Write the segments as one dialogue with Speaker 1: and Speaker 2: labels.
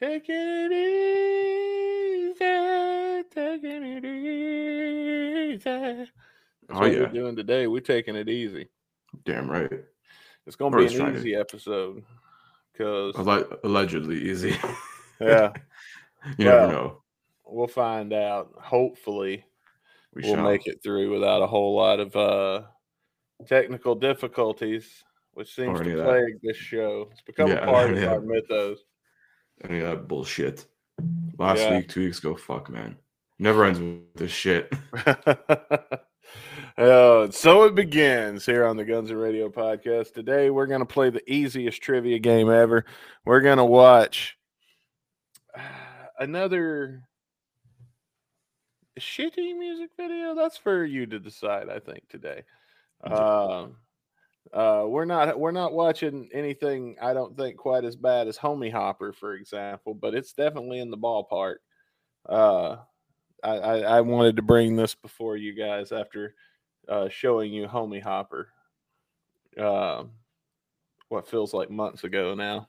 Speaker 1: Taking it easy, taking it easy. That's
Speaker 2: Oh
Speaker 1: what
Speaker 2: yeah,
Speaker 1: we're doing today. We're taking it easy.
Speaker 2: damn right.
Speaker 1: It's gonna be an
Speaker 2: to-
Speaker 1: easy episode. Cause
Speaker 2: Alle- allegedly easy.
Speaker 1: yeah,
Speaker 2: you
Speaker 1: Well,
Speaker 2: never know.
Speaker 1: we'll find out. Hopefully,
Speaker 2: We
Speaker 1: we'll
Speaker 2: shall.
Speaker 1: make it through without a whole lot of uh technical difficulties, which seems
Speaker 2: any
Speaker 1: to
Speaker 2: of that.
Speaker 1: plague this show. It's become
Speaker 2: Yeah,
Speaker 1: a part of our mythos.
Speaker 2: Any of that bullshit. Last
Speaker 1: Yeah.
Speaker 2: week, two weeks ago, fuck man. Never ends with this shit.
Speaker 1: Uh, so it begins here on the Guns and Radio podcast. Today, we're going to play the easiest trivia game ever. We're going to watch another shitty music video. That's for you to decide. I think today. Um, uh, we're not we're not watching anything. I don't think quite as bad as Homie Hopper, for example, but it's definitely in the ballpark. Uh, I, I, I wanted to bring this before you guys after uh, showing you Homie Hopper. Um, what feels like months ago now.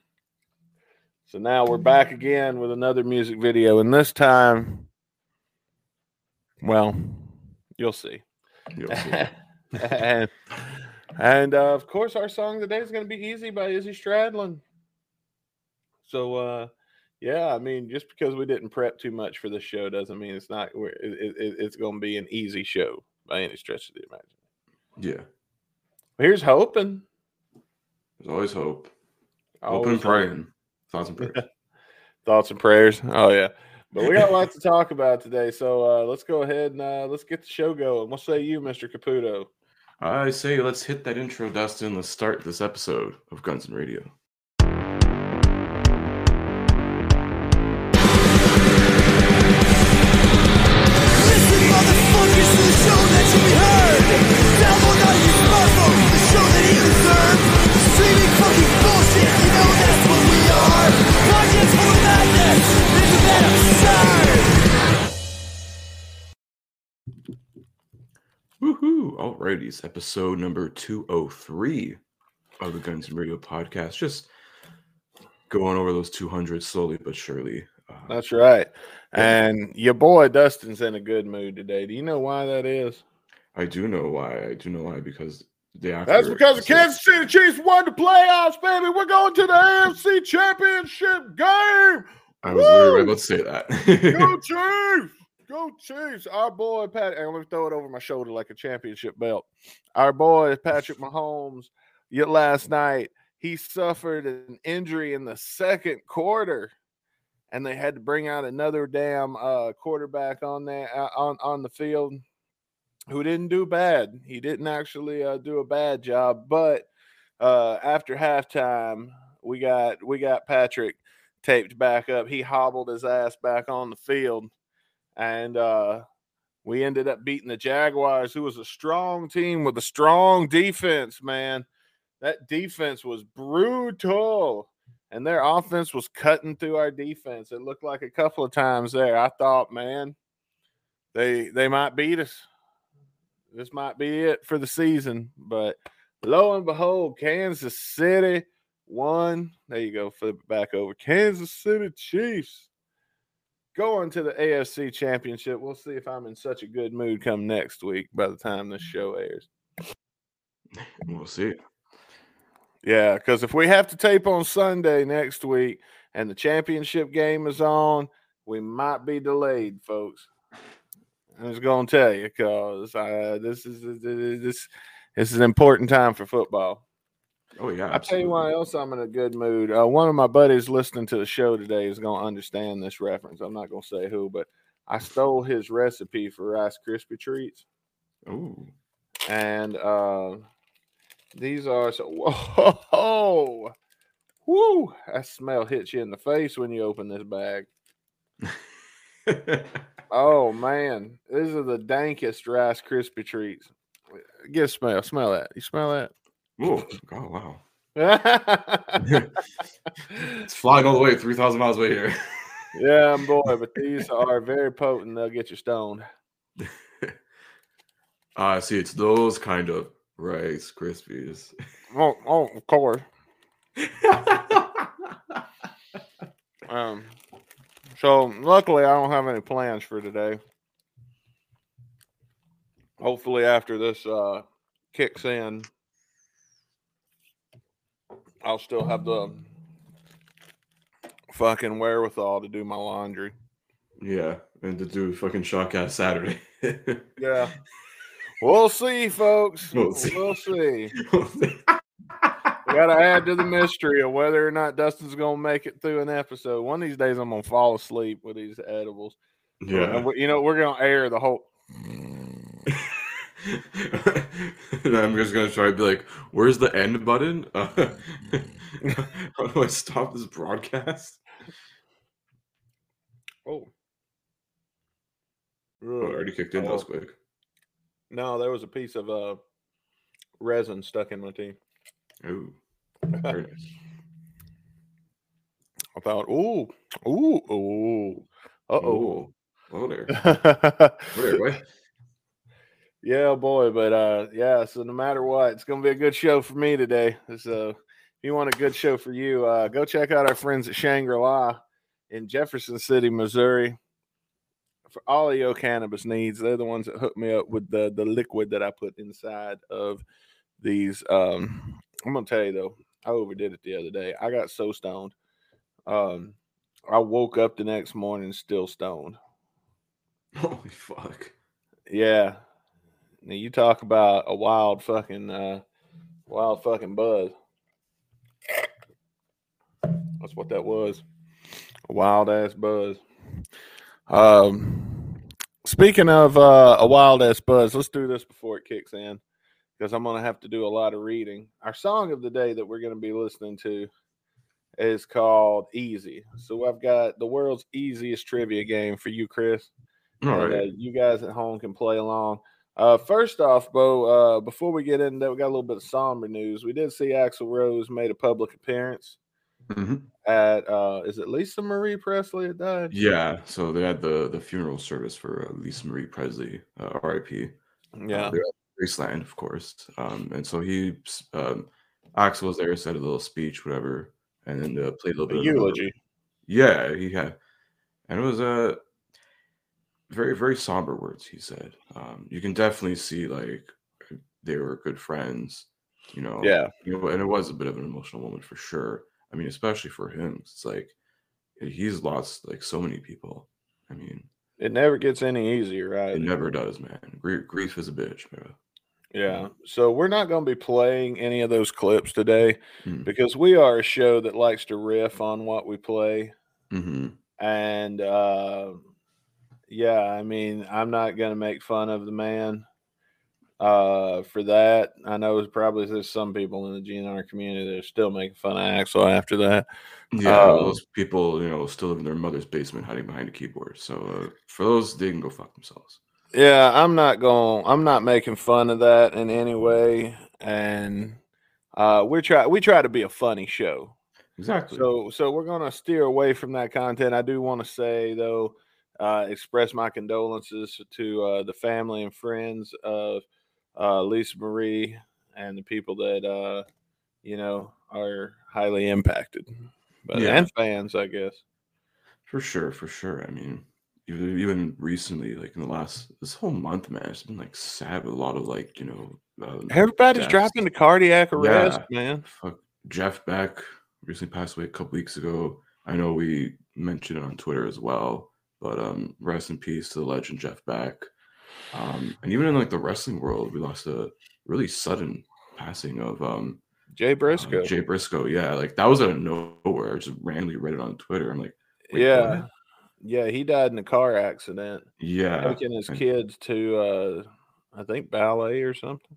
Speaker 1: So now we're back again with another music video, and this time, well, you'll see.
Speaker 2: You'll see.
Speaker 1: and and uh, of course, our song today is going to be "Easy" by Izzy Stradlin. So, uh, yeah, I mean, just because we didn't prep too much for this show doesn't mean it's not. we're- It, it, it's going to be an easy show by any stretch of the imagination.
Speaker 2: yeah.
Speaker 1: Here's hoping.
Speaker 2: There's always hope. Hope and praying. Thoughts and prayers.
Speaker 1: Thoughts and prayers. Oh yeah. But we got a lot to talk about today, so uh, let's go ahead and uh, let's get the show going. What say you, Mr. Caputo?
Speaker 2: I say let's hit that intro, Dustin. Let's start this episode of Guns and Radio. Alrighty, it's episode number 203 of the Guns and Radio podcast. Just going over those 200 slowly but surely. Uh,
Speaker 1: That's right. And your boy Dustin's in a good mood today. Do you know why that is?
Speaker 2: I do know why. I do know why because the after
Speaker 1: That's because the Kansas City Chiefs won the playoffs, baby. We're going to the AFC Championship game.
Speaker 2: I was literally about to say that.
Speaker 1: Go Chiefs! Go Chiefs! Our boy Pat, and let me throw it over my shoulder like a championship belt. Our boy Patrick Mahomes, yet last night he suffered an injury in the second quarter, and they had to bring out another damn uh, quarterback on there uh, on on the field who didn't do bad. He didn't actually uh, do a bad job, but uh, after halftime, we got we got Patrick taped back up. He hobbled his ass back on the field, and uh, we ended up beating the Jaguars, who was a strong team with a strong defense. Man, that defense was brutal, and their offense was cutting through our defense. It looked like a couple of times there. I thought, man, they they might beat us. This might be it for the season, but lo and behold, Kansas City won. There you go. Flip it back over. Kansas City Chiefs going to the AFC Championship. We'll see if I'm in such a good mood come next week by the time this show airs.
Speaker 2: we'll see.
Speaker 1: Yeah, because if we have to tape on Sunday next week and the championship game is on, we might be delayed, folks. I was going to tell you because uh, this is this this is an important time for football.
Speaker 2: Oh yeah,
Speaker 1: I'll tell you why
Speaker 2: absolutely.
Speaker 1: else I'm in a good mood. Uh, one of my buddies listening to the show today is going to understand this reference. I'm not going to say who, but I stole his recipe for Rice Krispie treats,
Speaker 2: Ooh.
Speaker 1: and uh, these are so. Whoa, whoo! That smell hits you in the face when you open this bag. Oh man, these are the dankest Rice Krispie treats. Get a smell. Smell that. You smell that?
Speaker 2: Oh wow. It's flying all the way 3,000 miles away here.
Speaker 1: yeah, boy, but these are very potent. They'll get you stoned.
Speaker 2: Ah, see, it's those kind of Rice Krispies.
Speaker 1: Oh, oh, of course. Um, So luckily, I don't have any plans for today. Hopefully, after this uh, kicks in, I'll still have the fucking wherewithal to do my laundry.
Speaker 2: Yeah, and to do fucking Shotcast Saturday.
Speaker 1: Yeah. We'll see, folks.
Speaker 2: We'll
Speaker 1: We'll
Speaker 2: see.
Speaker 1: see. We got to add to the mystery of whether or not Dustin's going to make it through an episode. One of these days, I'm going to fall asleep with these edibles.
Speaker 2: yeah.
Speaker 1: You know, we're going to air the whole.
Speaker 2: and I'm just gonna try to be like, "Where's the end button? Uh, how do I stop this broadcast?"
Speaker 1: Oh.
Speaker 2: Oh, it already kicked in. That was
Speaker 1: Oh.
Speaker 2: quick.
Speaker 1: No, there was a piece of uh, resin stuck in my teeth.
Speaker 2: Ooh, very nice.
Speaker 1: I thought, ooh, ooh, ooh. Uh oh.
Speaker 2: Hello there. Hello there, boy.
Speaker 1: Yeah, boy. But uh, yeah, so no matter what, it's going to be a good show for me today. So if you want a good show for you, uh, go check out our friends at Shangri La in Jefferson City, Missouri. For all of your cannabis needs, they're the ones that hook me up with the the liquid that I put inside of these. Um, I'm gonna tell you though, I overdid it the other day. I got so stoned. Um, I woke up the next morning still stoned.
Speaker 2: Holy fuck.
Speaker 1: Yeah. Now you talk about a wild fucking uh wild fucking buzz. That's what that was. A wild ass buzz. Um speaking of uh a wild ass buzz, let's do this before it kicks in because I'm gonna have to do a lot of reading. Our song of the day that we're gonna be listening to is called Easy. So I've got the world's easiest trivia game for you, Chris.
Speaker 2: All
Speaker 1: And, uh,
Speaker 2: right.
Speaker 1: you guys at home can play along. Uh, first off, Bo, uh, before we get into that, we got a little bit of somber news. We did see Axl Rose made a public appearance
Speaker 2: Mhm.
Speaker 1: at uh, is it Lisa Marie Presley that died?
Speaker 2: Yeah. So they had the the funeral service for uh, Lisa Marie Presley, uh, R.I.P.
Speaker 1: Yeah.
Speaker 2: Uh, Graceland, of course. Um, and so he, um, Axl was there, said a little speech, whatever, and then uh, played a little
Speaker 1: a
Speaker 2: bit of
Speaker 1: eulogy.
Speaker 2: Yeah, he had, and it was a very very somber words. He said, um, you can definitely see like they were good friends, you know.
Speaker 1: Yeah.
Speaker 2: you know, and it was a bit of an emotional moment for sure. I mean, especially for him, it's like he's lost like so many people. I mean,
Speaker 1: It never gets any easier, right?
Speaker 2: it never does, man. Grief, grief is a bitch, bro.
Speaker 1: Yeah. So we're not going to be playing any of those clips today
Speaker 2: Mm.
Speaker 1: because we are a show that likes to riff on what we play.
Speaker 2: hmm
Speaker 1: And uh, yeah, I mean, I'm not going to make fun of the man uh, for that. I know probably there's some people in the GNR community that are still making fun of Axl after that.
Speaker 2: Yeah,
Speaker 1: Uh,
Speaker 2: those people, you know, still live in their mother's basement hiding behind a keyboard. So uh, for those, they can go fuck themselves.
Speaker 1: Yeah, I'm not going. I'm not making fun of that in any way, and uh, we try. We try to be a funny show.
Speaker 2: Exactly.
Speaker 1: So, so we're gonna steer away from that content. I do want to say though, uh, express my condolences to uh, the family and friends of uh, Lisa Marie and the people that uh, you know are highly impacted, but
Speaker 2: Yeah.
Speaker 1: and fans, I guess.
Speaker 2: For sure, for sure. I mean, even even recently, like in the last this whole month, man, it's been like sad with a lot of like you know. Um,
Speaker 1: Everybody's
Speaker 2: deaths.
Speaker 1: dropping to cardiac arrest,
Speaker 2: Yeah.
Speaker 1: man.
Speaker 2: Fuck, Jeff Beck recently passed away a couple weeks ago. I know we mentioned it on Twitter as well, but um, rest in peace to the legend Jeff Beck. Um, and even in like the wrestling world, we lost a really sudden passing of um
Speaker 1: Jay
Speaker 2: uh,
Speaker 1: Briscoe.
Speaker 2: Jay Briscoe. Yeah, like that was out of nowhere. I just randomly read it on Twitter. I'm like,
Speaker 1: yeah,
Speaker 2: what?
Speaker 1: yeah. He died in a car accident,
Speaker 2: yeah,
Speaker 1: taking his kids to, uh, I think, ballet or something.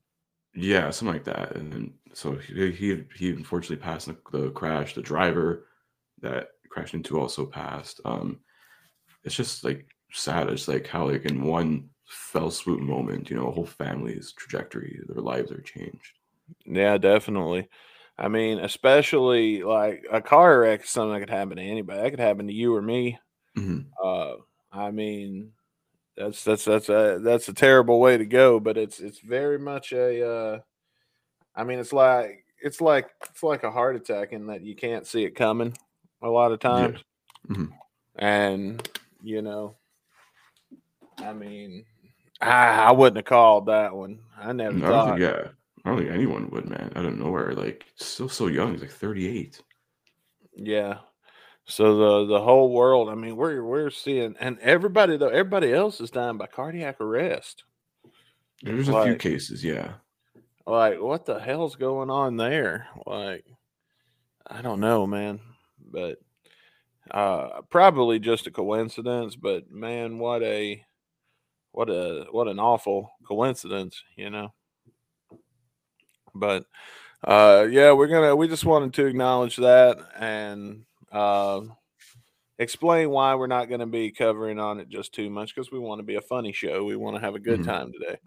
Speaker 2: Yeah, something like that. And so he he, he unfortunately passed the, the crash. The driver that crashed into also passed. Um, it's just like sad. It's like how like in one fell swoop moment, you know, a whole family's trajectory, their lives are changed.
Speaker 1: Yeah, definitely. I mean, especially like a car wreck is something that could happen to anybody. That could happen to you or me.
Speaker 2: Mhm.
Speaker 1: Uh, I mean, that's that's that's a that's a terrible way to go, but it's it's very much a. Uh, I mean, it's like it's like it's like a heart attack in that you can't see it coming a lot of times.
Speaker 2: Mhm.
Speaker 1: and you know, I mean, I, I wouldn't have called that one. I never
Speaker 2: I don't
Speaker 1: thought.
Speaker 2: think, yeah, I don't think anyone would, man. Out of nowhere, like still so young. He's like 38.
Speaker 1: Yeah. So the the whole world, I mean, we're we're seeing, and everybody though, everybody else is dying by cardiac arrest.
Speaker 2: There's a few cases, yeah.
Speaker 1: Like, what the hell's going on there? Like, I don't know, man. But uh probably just a coincidence, but man, what a what a what an awful coincidence, you know. But uh yeah, we're gonna we just wanted to acknowledge that and uh explain why we're not gonna be covering on it just too much because we want to be a funny show. We want to have a good
Speaker 2: Mhm.
Speaker 1: time today.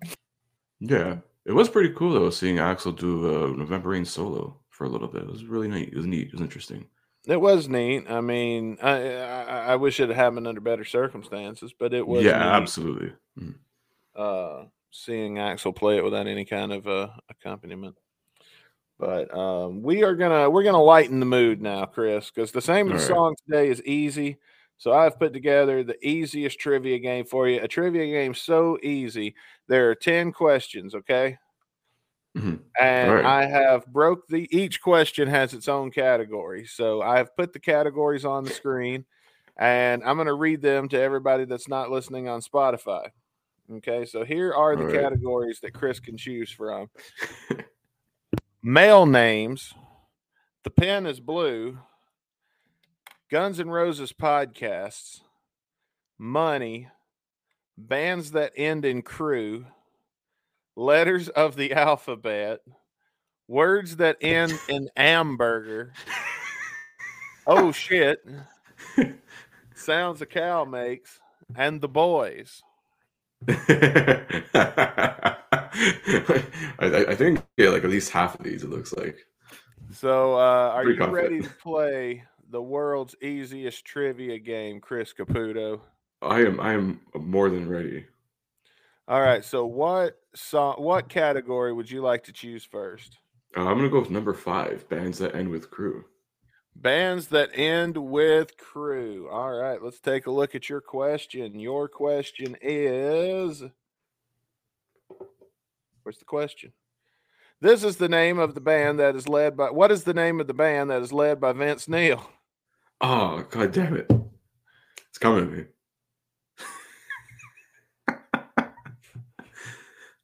Speaker 2: Yeah, it was pretty cool though seeing Axl do uh, November Rain solo for a little bit. It was really neat. It was neat. It was interesting.
Speaker 1: It was neat. I mean, I I, I wish it had happened under better circumstances, but it was
Speaker 2: yeah,
Speaker 1: neat,
Speaker 2: absolutely. Mhm.
Speaker 1: uh, seeing Axl play it without any kind of uh, accompaniment. But um, we are gonna we're gonna lighten the mood now, Chris, because the same of the
Speaker 2: All right.
Speaker 1: song today is easy. So I've put together the easiest trivia game for you. A trivia game so easy. There are ten questions. Okay.
Speaker 2: Mhm.
Speaker 1: and
Speaker 2: Alright.
Speaker 1: I have broke the each question has its own category. So I've put the categories on the screen and I'm going to read them to everybody that's not listening on Spotify. Okay, so here are the categories that Chris can choose from. Male names, The Pen is Blue, Guns N' Roses podcasts, Money, Bands that End in Crew, Letters of the Alphabet, Words that End in Hamburger. Oh shit. Sounds a cow makes, and the boys.
Speaker 2: I, I think yeah, like at least half of these it looks like.
Speaker 1: So, uh, are
Speaker 2: Pretty
Speaker 1: you ready to play the world's easiest trivia game, Chris Caputo?
Speaker 2: I am I am more than ready.
Speaker 1: All right. So, what song, what category would you like to choose first?
Speaker 2: Uh, I'm gonna go with number five, bands that end with crew.
Speaker 1: Bands that end with crew. All right. Let's take a look at your question. Your question is Where's the question? This is the name of the band that is led by. What is the name of the band that is led by Vince Neil?
Speaker 2: Oh god damn it. It's coming to me.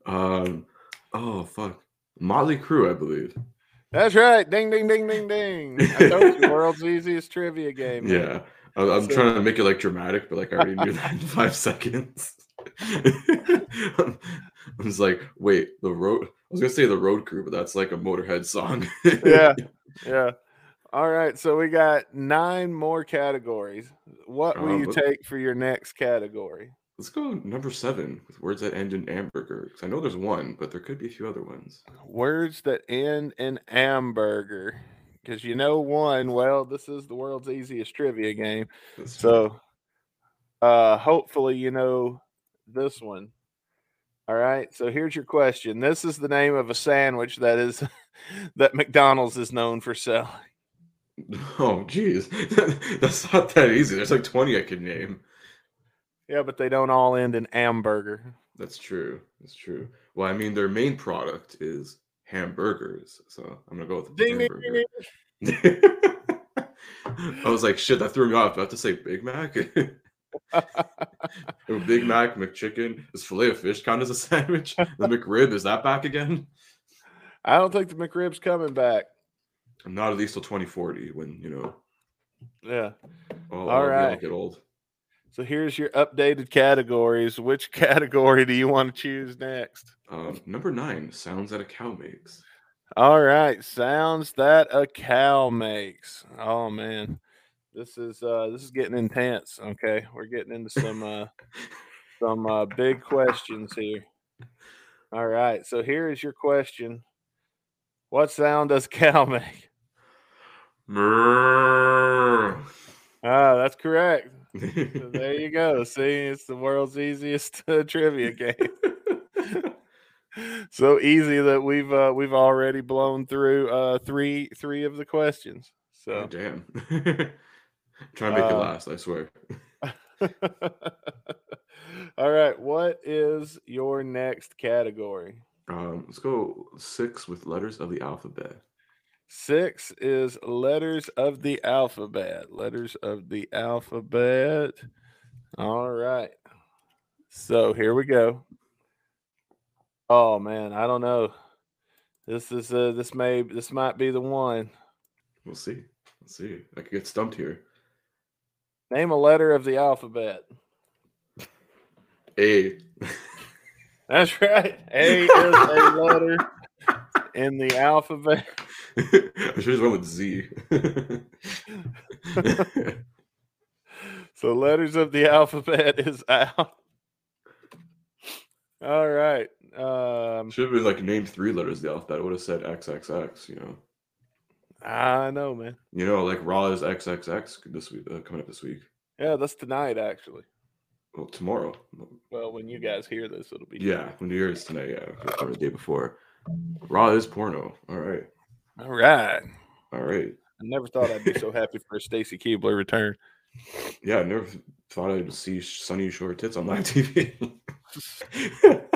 Speaker 2: Um oh fuck. Motley Crue, I believe.
Speaker 1: That's right. Ding, ding, ding, ding, ding. I told you, world's easiest trivia game. man.
Speaker 2: Yeah. I, I'm
Speaker 1: So-
Speaker 2: trying to make it like dramatic, but like I already knew that in five seconds. I was like, wait, the road. I was gonna say the road crew, but that's like a Motorhead song.
Speaker 1: Yeah. Yeah. All right. So we got nine more categories. What will
Speaker 2: Um,
Speaker 1: you take for your next category?
Speaker 2: Let's go number seven with words that end in hamburger. Because I know there's one, but there could be a few other ones.
Speaker 1: Words that end in hamburger. Because you know one, well, this is the world's easiest trivia game.
Speaker 2: That's.
Speaker 1: So uh hopefully you know this one. All right. So here's your question. This is the name of a sandwich that is that McDonald's is known for selling.
Speaker 2: Oh, geez, that's not that easy. There's like 20 I could name.
Speaker 1: Yeah, but they don't all end in hamburger.
Speaker 2: That's true. That's true. Well, I mean, their main product is hamburgers, so I'm gonna go with
Speaker 1: Ding, ding,
Speaker 2: hamburger.
Speaker 1: ding,
Speaker 2: I was like, shit, that threw me off. Have to say Big Mac? Big Mac, McChicken. is filet of fish count as a sandwich? The McRib, is that back again?
Speaker 1: I don't think the McRib's coming back.
Speaker 2: Not at least till 2040 when, you know,
Speaker 1: Yeah.
Speaker 2: all,
Speaker 1: all right.
Speaker 2: get old.
Speaker 1: So here's your updated categories. Which category do you want to choose next?
Speaker 2: Um, number nine, sounds that a cow makes.
Speaker 1: All right, sounds that a cow makes. Oh man. This is uh this is getting intense. Okay. We're getting into some uh some uh big questions here. All right. So here is your question. What sound does cow make?
Speaker 2: Mrrr.
Speaker 1: Ah, that's correct. So there you go. See, it's the world's easiest uh, trivia game. so easy that we've uh, we've already blown through uh, three three of the questions. So
Speaker 2: Oh, damn. Try and make it
Speaker 1: Uh,
Speaker 2: last. I swear.
Speaker 1: All right. What is your next category?
Speaker 2: Um, let's go six with letters of the alphabet.
Speaker 1: Six is letters of the alphabet. Letters of the alphabet. All right. So here we go. Oh man, I don't know. This is uh this may this might be the one.
Speaker 2: We'll see. Let's see. I could get stumped here.
Speaker 1: Name a letter of the alphabet.
Speaker 2: A.
Speaker 1: That's right. A is a letter in the alphabet.
Speaker 2: I should have went with Z.
Speaker 1: So letters of the alphabet is out. All right. Um
Speaker 2: should have been like named three letters of the alphabet. I would have said XXX. You know.
Speaker 1: I know, man.
Speaker 2: You know, like Raw is XXX this week, uh, coming up this week.
Speaker 1: Yeah, that's tonight actually.
Speaker 2: Well, tomorrow.
Speaker 1: Well, when you guys hear this, it'll be
Speaker 2: Yeah, when New Year's tonight. Yeah, or the day before. Raw is porno. All right,
Speaker 1: All right.
Speaker 2: all right.
Speaker 1: I never thought I'd be so happy for a Stacy Keibler return.
Speaker 2: Yeah, I never thought I'd see Sunny Short tits on live TV.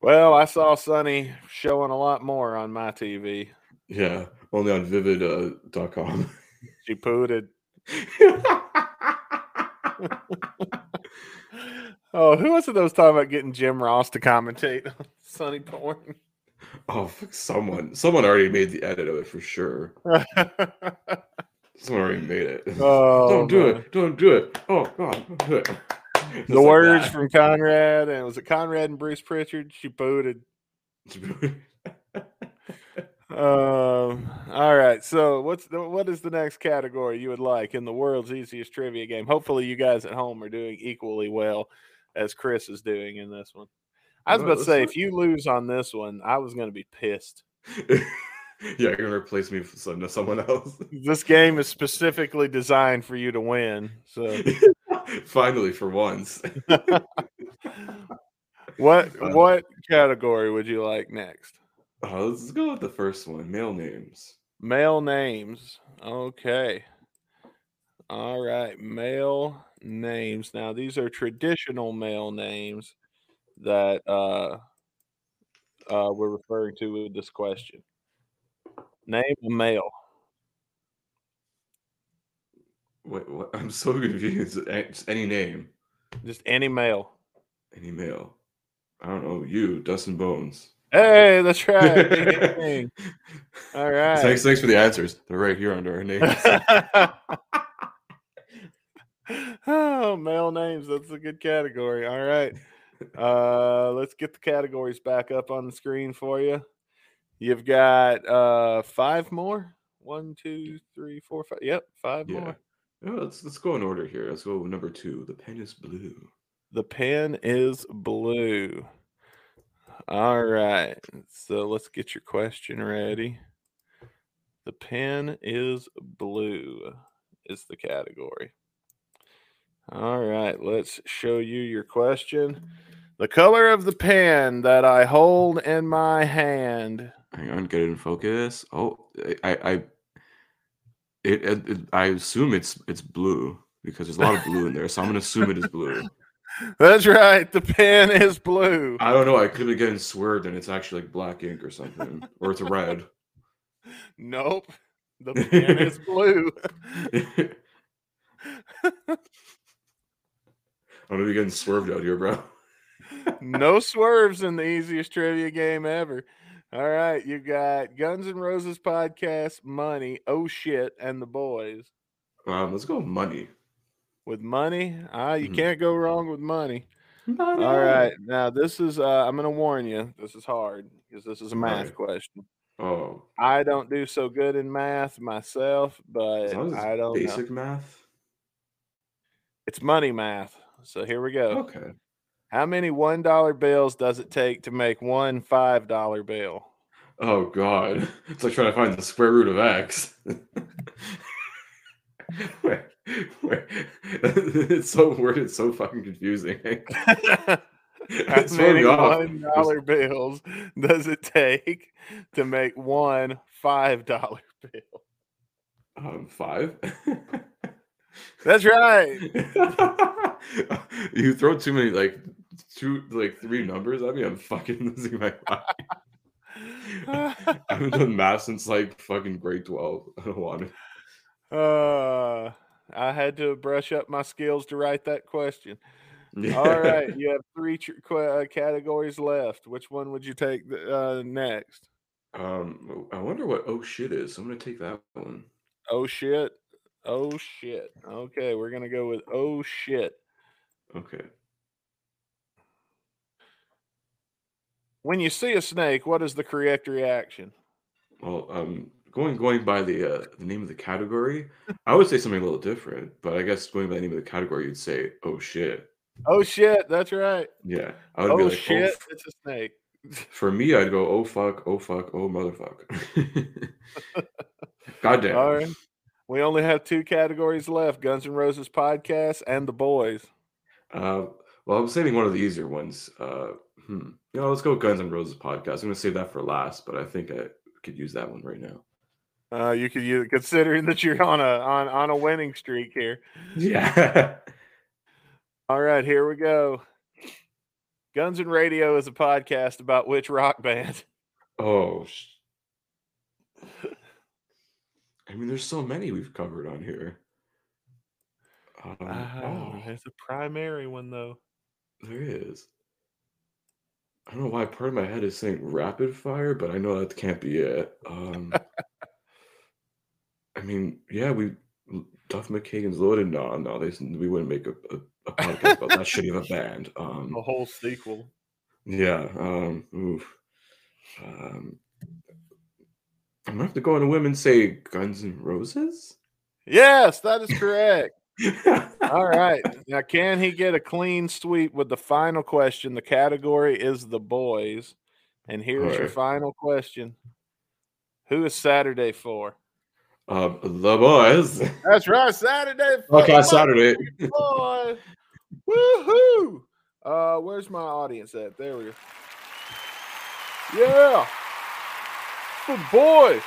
Speaker 1: Well, I saw Sunny showing a lot more on my TV.
Speaker 2: yeah, only on Vivid.com. Uh, dot com.
Speaker 1: She pooted. Oh, who was it that was talking about getting Jim Ross to commentate on Sunny porn?
Speaker 2: Oh, fuck, someone, someone already made the edit of it for sure. Someone already made it.
Speaker 1: oh,
Speaker 2: don't do
Speaker 1: man.
Speaker 2: it. Don't do it. Oh God, don't do it. Just
Speaker 1: The
Speaker 2: like
Speaker 1: words
Speaker 2: that.
Speaker 1: from Conrad, and was it Conrad and Bruce Prichard? She booted. Um. All right. So, what's the what is the next category you would like in the world's easiest trivia game? Hopefully, you guys at home are doing equally well as Chris is doing in this one. I was about to say, if you lose on this one, I was going to be pissed.
Speaker 2: yeah, you're gonna replace me with some, someone else.
Speaker 1: This game is specifically designed for you to win. So,
Speaker 2: Finally, for once.
Speaker 1: what
Speaker 2: Uh,
Speaker 1: what category would you like next?
Speaker 2: Uh, let's go with the first one. Male names.
Speaker 1: Male names. Okay. All right. Male names. Now, these are traditional male names that uh, uh, we're referring to with this question. Name a male.
Speaker 2: Wait, what? I'm so confused. Just any name,
Speaker 1: Just any male.
Speaker 2: any male. I don't know. You, Dustin Bones.
Speaker 1: Hey, that's right. Ding, ding, ding. All right.
Speaker 2: Thanks, thanks for the answers. They're right here under our names.
Speaker 1: oh, male names. That's a good category. All right. Uh, let's get the categories back up on the screen for you. You've got uh five more. One, two, three, four, five. Yep, five
Speaker 2: yeah.
Speaker 1: more.
Speaker 2: Yeah, let's let's go in order here. Let's go with number two. The pen is blue.
Speaker 1: The pen is blue. All right. So let's get your question ready. The pen is blue, is the category. All right. Let's show you your question. Mm-hmm. The color of the pen that I hold in my hand.
Speaker 2: Hang on, get it in focus. Oh, I, I, I it, it, it- I assume it's it's blue because there's a lot of blue in there, so I'm gonna assume it is blue.
Speaker 1: That's right. The pen is blue.
Speaker 2: I don't know. I could be getting swerved, and it's actually like black ink or something, or it's red.
Speaker 1: Nope. The pen is blue.
Speaker 2: I'm gonna be getting swerved out here, bro.
Speaker 1: no swerves in the easiest trivia game ever. All right, you got Guns and Roses podcast, money, oh shit, and the boys.
Speaker 2: Um, let's go money.
Speaker 1: With money, ah, you
Speaker 2: Mhm.
Speaker 1: can't go wrong with money.
Speaker 2: Money.
Speaker 1: All right, now this is uh I'm gonna warn you, this is hard because this is a math
Speaker 2: Right.
Speaker 1: question.
Speaker 2: Oh,
Speaker 1: I don't do so good in math myself, but
Speaker 2: as long as it's
Speaker 1: I don't know.
Speaker 2: basic math.
Speaker 1: It's money math. So here we go.
Speaker 2: Okay.
Speaker 1: How many one dollar bills does it take to make one five dollar bill?
Speaker 2: Oh God, it's like trying to find the square root of x. wait, wait. it's so weird. It's so fucking confusing.
Speaker 1: How many one dollar bills does it take to make one five dollar bill?
Speaker 2: Um, five.
Speaker 1: That's right.
Speaker 2: you throw too many like two like three numbers at me, I'm fucking losing my mind. I haven't done math since like fucking grade 12. I don't want it.
Speaker 1: Uh, I had to brush up my skills to write that question.
Speaker 2: Yeah.
Speaker 1: All right, you have three tr- qu- uh, categories left. Which one would you take uh, next?
Speaker 2: Um, I wonder what oh shit is. I'm gonna take that one.
Speaker 1: Oh shit! Oh shit! Okay, we're gonna go with oh shit.
Speaker 2: Okay.
Speaker 1: When you see a snake, what is the correct reaction?
Speaker 2: Well, um, going going by the uh, the name of the category, I would say something a little different. But I guess going by the name of the category, you'd say oh shit.
Speaker 1: Oh shit! That's right.
Speaker 2: Yeah, I would
Speaker 1: Oh
Speaker 2: be like
Speaker 1: shit!
Speaker 2: Oh,
Speaker 1: It's a snake.
Speaker 2: for me, I'd go oh fuck, oh fuck, oh motherfuck. Goddamn.
Speaker 1: All right. We only have two categories left: Guns N' Roses podcast and the boys.
Speaker 2: Uh, well, I'm saving one of the easier ones. Uh, hmm. You know, let's go with Guns N' Roses podcast. I'm gonna save that for last, but I think I could use that one right now.
Speaker 1: Uh, you could use considering that you're on a on on a winning streak here.
Speaker 2: Yeah.
Speaker 1: All right, here we go. Guns and Radio is a podcast about which rock band?
Speaker 2: oh. sh- I mean, there's so many we've covered on here. Um,
Speaker 1: Oh, there's a primary one though.
Speaker 2: there is. I don't know why part of my head is saying rapid fire, but I know that can't be it. Um, I mean, yeah, we Duff McKagan's loaded. No, no, they, we wouldn't make a, a, a podcast about that shitty of a band. Um,
Speaker 1: A whole sequel.
Speaker 2: yeah. Um, oof. Um, I'm gonna have to go on a whim and say Guns and Roses.
Speaker 1: Yes, that is correct. All right. Now, can he get a clean sweep with the final question? The category is the boys. And here's your final question Who is Saturday for?
Speaker 2: Um, the boys.
Speaker 1: That's right, Saturday.
Speaker 2: Okay, Saturday.
Speaker 1: boy. Woohoo! Uh, where's my audience at? There we go. Yeah. The boys.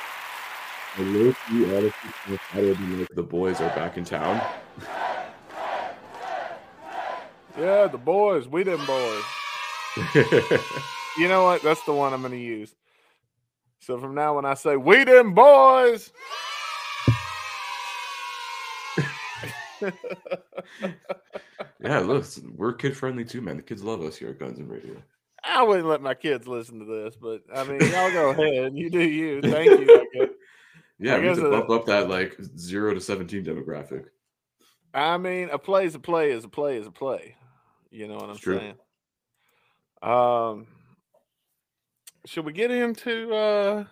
Speaker 2: The boys are back in town.
Speaker 1: Yeah, the boys. We them boys. You know what? That's the one I'm going to use. So from now, when I say we them boys,
Speaker 2: yeah, look, we're kid friendly too, man. The kids love us here at Guns and Radio.
Speaker 1: I wouldn't let my kids listen to this, but I mean, y'all go ahead. You do you. Thank you. I.
Speaker 2: Yeah,
Speaker 1: I
Speaker 2: we need to bump up that like zero to seventeen demographic.
Speaker 1: I mean, a play is a play is a play is a play. You know what I'm
Speaker 2: true.
Speaker 1: saying? Um, should we get into? uh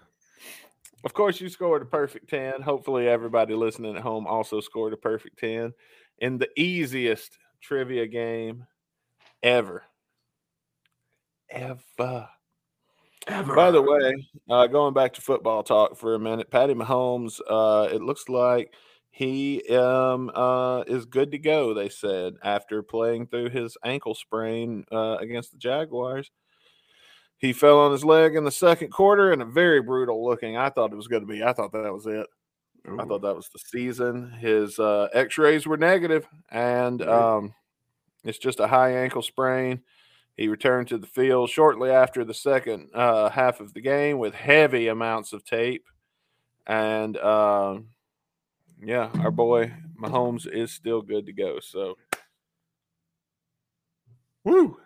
Speaker 1: Of course, you scored a perfect ten. Hopefully, everybody listening at home also scored a perfect ten in the easiest trivia game ever. Ever.
Speaker 2: Ever.
Speaker 1: By the way, uh, going back to football talk for a minute, Patty Mahomes, uh, it looks like he um, uh, is good to go. They said after playing through his ankle sprain uh, against the Jaguars, he fell on his leg in the second quarter and a very brutal looking. I thought it was going to be. I thought that was it. I thought that was the season. His uh, X-rays were negative, and um, it's just a high ankle sprain. He returned to the field shortly after the second uh, half of the game with heavy amounts of tape, and um, yeah, our boy Mahomes is still good to go. So, woo,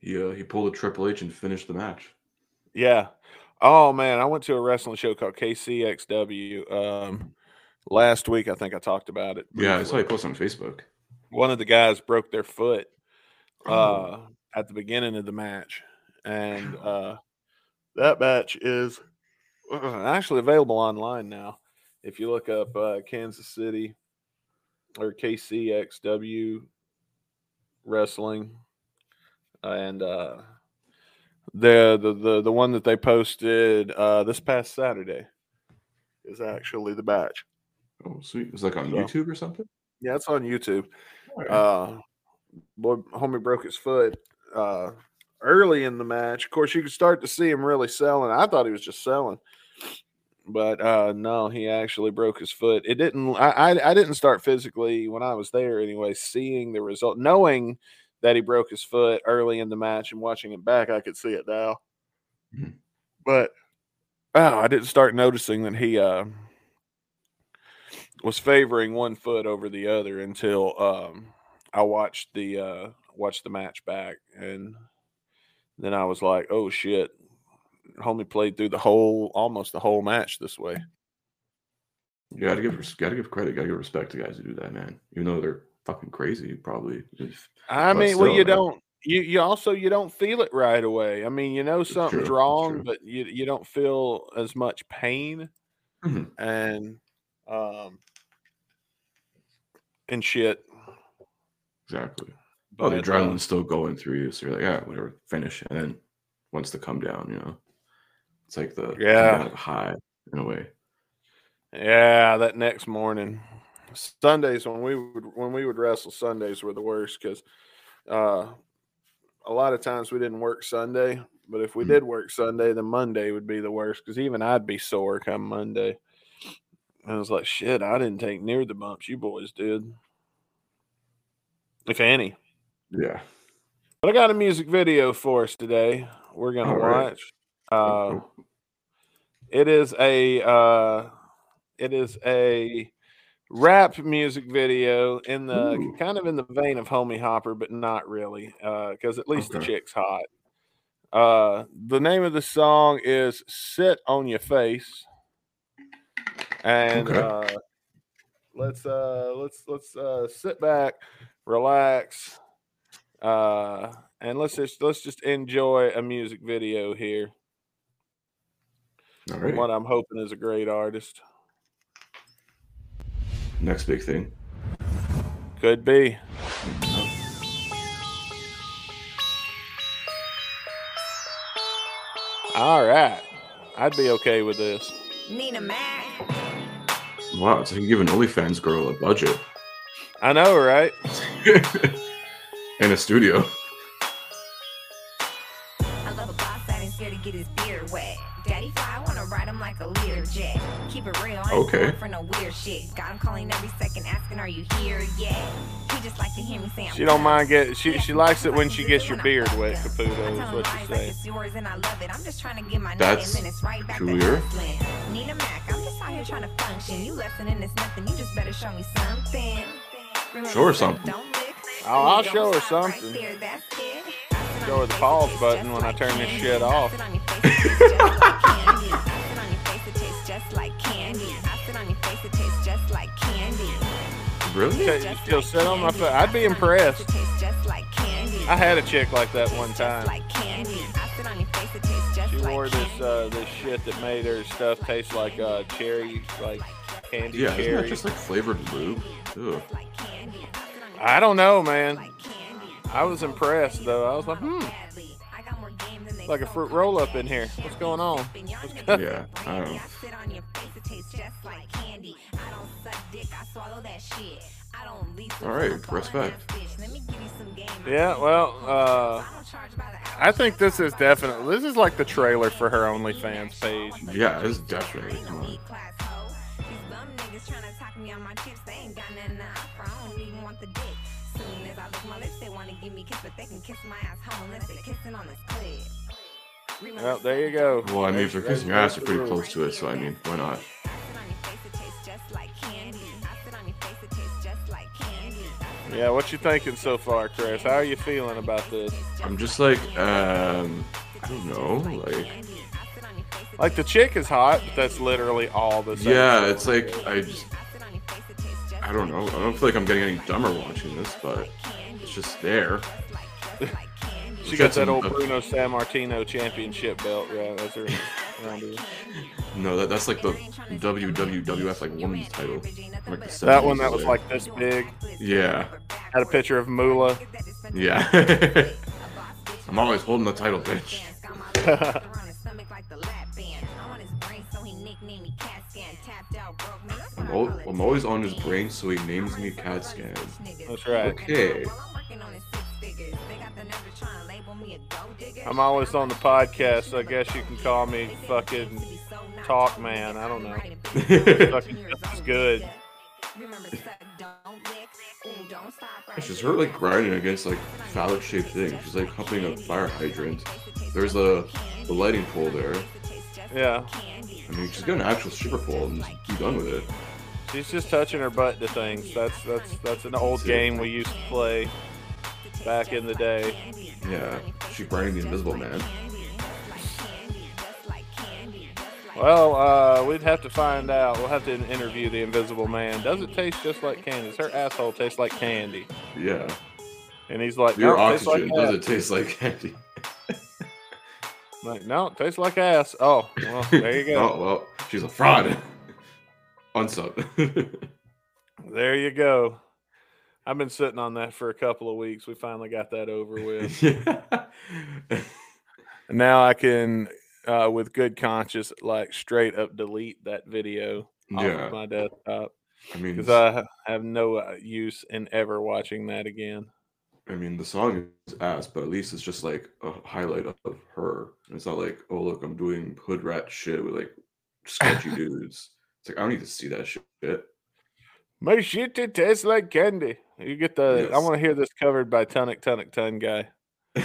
Speaker 2: he uh, he pulled a Triple H and finished the match.
Speaker 1: yeah. Oh man, I went to a wrestling show called KCXW um, last week. I think I talked about it.
Speaker 2: Yeah, I saw
Speaker 1: briefly.
Speaker 2: he posted on Facebook.
Speaker 1: one of the guys broke their foot uh
Speaker 2: Oh.
Speaker 1: at the beginning of the match and uh that match is uh, actually available online now if you look up uh kansas city or kcxw wrestling and uh the the the, the one that they posted uh this past saturday is actually the batch.
Speaker 2: Oh, sweet. It was like on
Speaker 1: So-
Speaker 2: YouTube or something.
Speaker 1: yeah it's on youtube
Speaker 2: Alright.
Speaker 1: uh boy homie broke his foot uh early in the match of course you could start to see him really selling i thought he was just selling but uh no, he actually broke his foot. It didn't. I, I I didn't start physically when I was there anyway. Seeing the result, knowing that he broke his foot early in the match, and watching it back, I could see it now.
Speaker 2: Mhm.
Speaker 1: But oh, I didn't start noticing that he uh was favoring one foot over the other until um I watched the uh watched the match back and then I was like, oh shit. Homie played through the whole almost the whole match this way.
Speaker 2: You gotta give gotta give credit, gotta give respect to guys who do that, man. Even though they're fucking crazy, probably. Just-
Speaker 1: I
Speaker 2: But
Speaker 1: mean, well, you
Speaker 2: man.
Speaker 1: don't you you also you don't feel it right away. I mean, you know something's
Speaker 2: true,
Speaker 1: wrong, but you you don't feel as much pain
Speaker 2: Mhm.
Speaker 1: and um and shit.
Speaker 2: Exactly. Oh, the
Speaker 1: But, uh,
Speaker 2: adrenaline's still going through you, so you're like, yeah, whatever, finish. And then once to come down, you know, it's like the
Speaker 1: Yeah.
Speaker 2: down high in a way.
Speaker 1: Yeah, that next morning, Sundays when we would when we would wrestle, Sundays were the worst because uh, a lot of times we didn't work Sunday. But if we
Speaker 2: Mhm.
Speaker 1: did work Sunday, then Monday would be the worst because even I'd be sore come Monday. I was like, shit, I didn't take near the bumps you boys did, if any.
Speaker 2: Yeah.
Speaker 1: But I got a music video for us today. We're gonna
Speaker 2: All right.
Speaker 1: Uh, It is a uh it is a rap music video in the
Speaker 2: Ooh.
Speaker 1: kind of in the vein of Homie Hopper, but not really, because at least the chick's hot. Uh, the name of the song is "Sit on Your Face," and
Speaker 2: Okay.
Speaker 1: uh, let's uh, let's let's uh, sit back, relax, uh, and let's just let's just enjoy a music video here.
Speaker 2: All right.
Speaker 1: What I'm hoping is a great artist.
Speaker 2: Next big thing.
Speaker 1: Could be. All right. I'd be okay with this.
Speaker 3: Nina Mac.
Speaker 2: Wow, it's like you're giving OnlyFans girl a budget
Speaker 1: I know, right?
Speaker 2: in a studio.
Speaker 3: I love a boss that ain't scared to get his beard wet. Daddy fly, wanna ride him like a Lear jet. Keep it real, I ain't
Speaker 2: Okay.
Speaker 3: for no weird shit. Got him calling every second, asking, Are you here yet? He just like to hear me say I'm
Speaker 1: She don't mind get she she likes it when she gets your beard wet. Caputo, is what
Speaker 3: lies
Speaker 1: you
Speaker 3: like
Speaker 1: say.
Speaker 3: it's yours and I love it. I'm just trying to get my
Speaker 2: That's
Speaker 3: nine minutes right back to
Speaker 2: peculiar.
Speaker 3: hustling. Nina Mac, I'm just out here trying to function. You listening is nothing. You just better show me something. Remember oh,
Speaker 2: Show her something.
Speaker 3: don't lick?
Speaker 1: Oh, I'll show her something.
Speaker 3: there, that's.
Speaker 1: Show her the pause button when I turn this shit off.
Speaker 2: Really?
Speaker 1: Okay, she'll sit on my foot. I'd be impressed. I had a chick like that one time. She wore this uh, this shit that made her stuff taste like uh, cherry, like candy
Speaker 2: Yeah, isn't that just like flavored lube? Ugh.
Speaker 1: I don't know, man. I was impressed though. I was like, hmm, like a fruit roll up in here. What's going on? What's
Speaker 2: Yeah, I don't know.
Speaker 3: All
Speaker 2: right, respect.
Speaker 1: Yeah, well, uh, I think this is definitely this is like the trailer for her OnlyFans page.
Speaker 2: Yeah, it's definitely. Come on.
Speaker 1: Well, there you go.
Speaker 2: Well, I mean, if they're kissing your ass,
Speaker 1: that's
Speaker 2: they're pretty close to it, so I mean, why not?
Speaker 1: Yeah, what you thinking so far, Chris? How are you feeling about this?
Speaker 2: I'm just like, um, I don't know, like,
Speaker 1: Like the chick is hot, but that's literally all the same.
Speaker 2: yeah, it's like I just, I don't know. I don't feel like I'm getting any dumber watching this, but it's just there.
Speaker 1: She got that old Bruno Sammartino championship belt, right? That's her.
Speaker 2: No, that, that's like the WWF like women's title. Like
Speaker 1: That one that was like this big.
Speaker 2: Yeah,
Speaker 1: Had a picture of Moolah.
Speaker 2: yeah. I'm always holding the title, bitch. I'm, al- I'm always on his brain, so he names me CAT scan.
Speaker 1: That's right.
Speaker 2: Okay.
Speaker 1: I'm always on the podcast, so I guess you can call me fucking talk man. I don't know. Fucking just as good.
Speaker 2: It's just her like grinding against like phallic shaped things. She's like humping a fire hydrant. There's a, a lighting pole there.
Speaker 1: Yeah,
Speaker 2: I mean, she's got an actual stripper pole and just be done with it.
Speaker 1: she's just touching her butt to things. That's that's that's an old
Speaker 2: See.
Speaker 1: game we used to play back in the day.
Speaker 2: Yeah, she's grinding the Invisible Man.
Speaker 1: Well, uh, we'd have to find out. We'll have to interview the Invisible Man. Does it taste just like candy? Does her asshole taste like candy?
Speaker 2: Yeah,
Speaker 1: And he's like,
Speaker 2: your
Speaker 1: no, it like
Speaker 2: does it taste like candy?
Speaker 1: Like, no, it tastes like ass. Oh, well, there you go.
Speaker 2: oh well, she's a fraud. Unsub.
Speaker 1: There you go. I've been sitting on that for a couple of weeks. We finally got that over with.
Speaker 2: yeah.
Speaker 1: Now I can, uh, with good conscience, like straight up delete that video off
Speaker 2: Yeah.
Speaker 1: of my desktop
Speaker 2: I mean,
Speaker 1: because I have no uh, use in ever watching that again.
Speaker 2: I mean, the song is ass, but at least it's just like a highlight of her. It's not like, oh look, I'm doing hood rat shit with like sketchy dudes. It's like I don't need to see that shit.
Speaker 1: My shit, it tastes like candy. You get the. I want to hear this covered by Tunak Tunak Tun guy.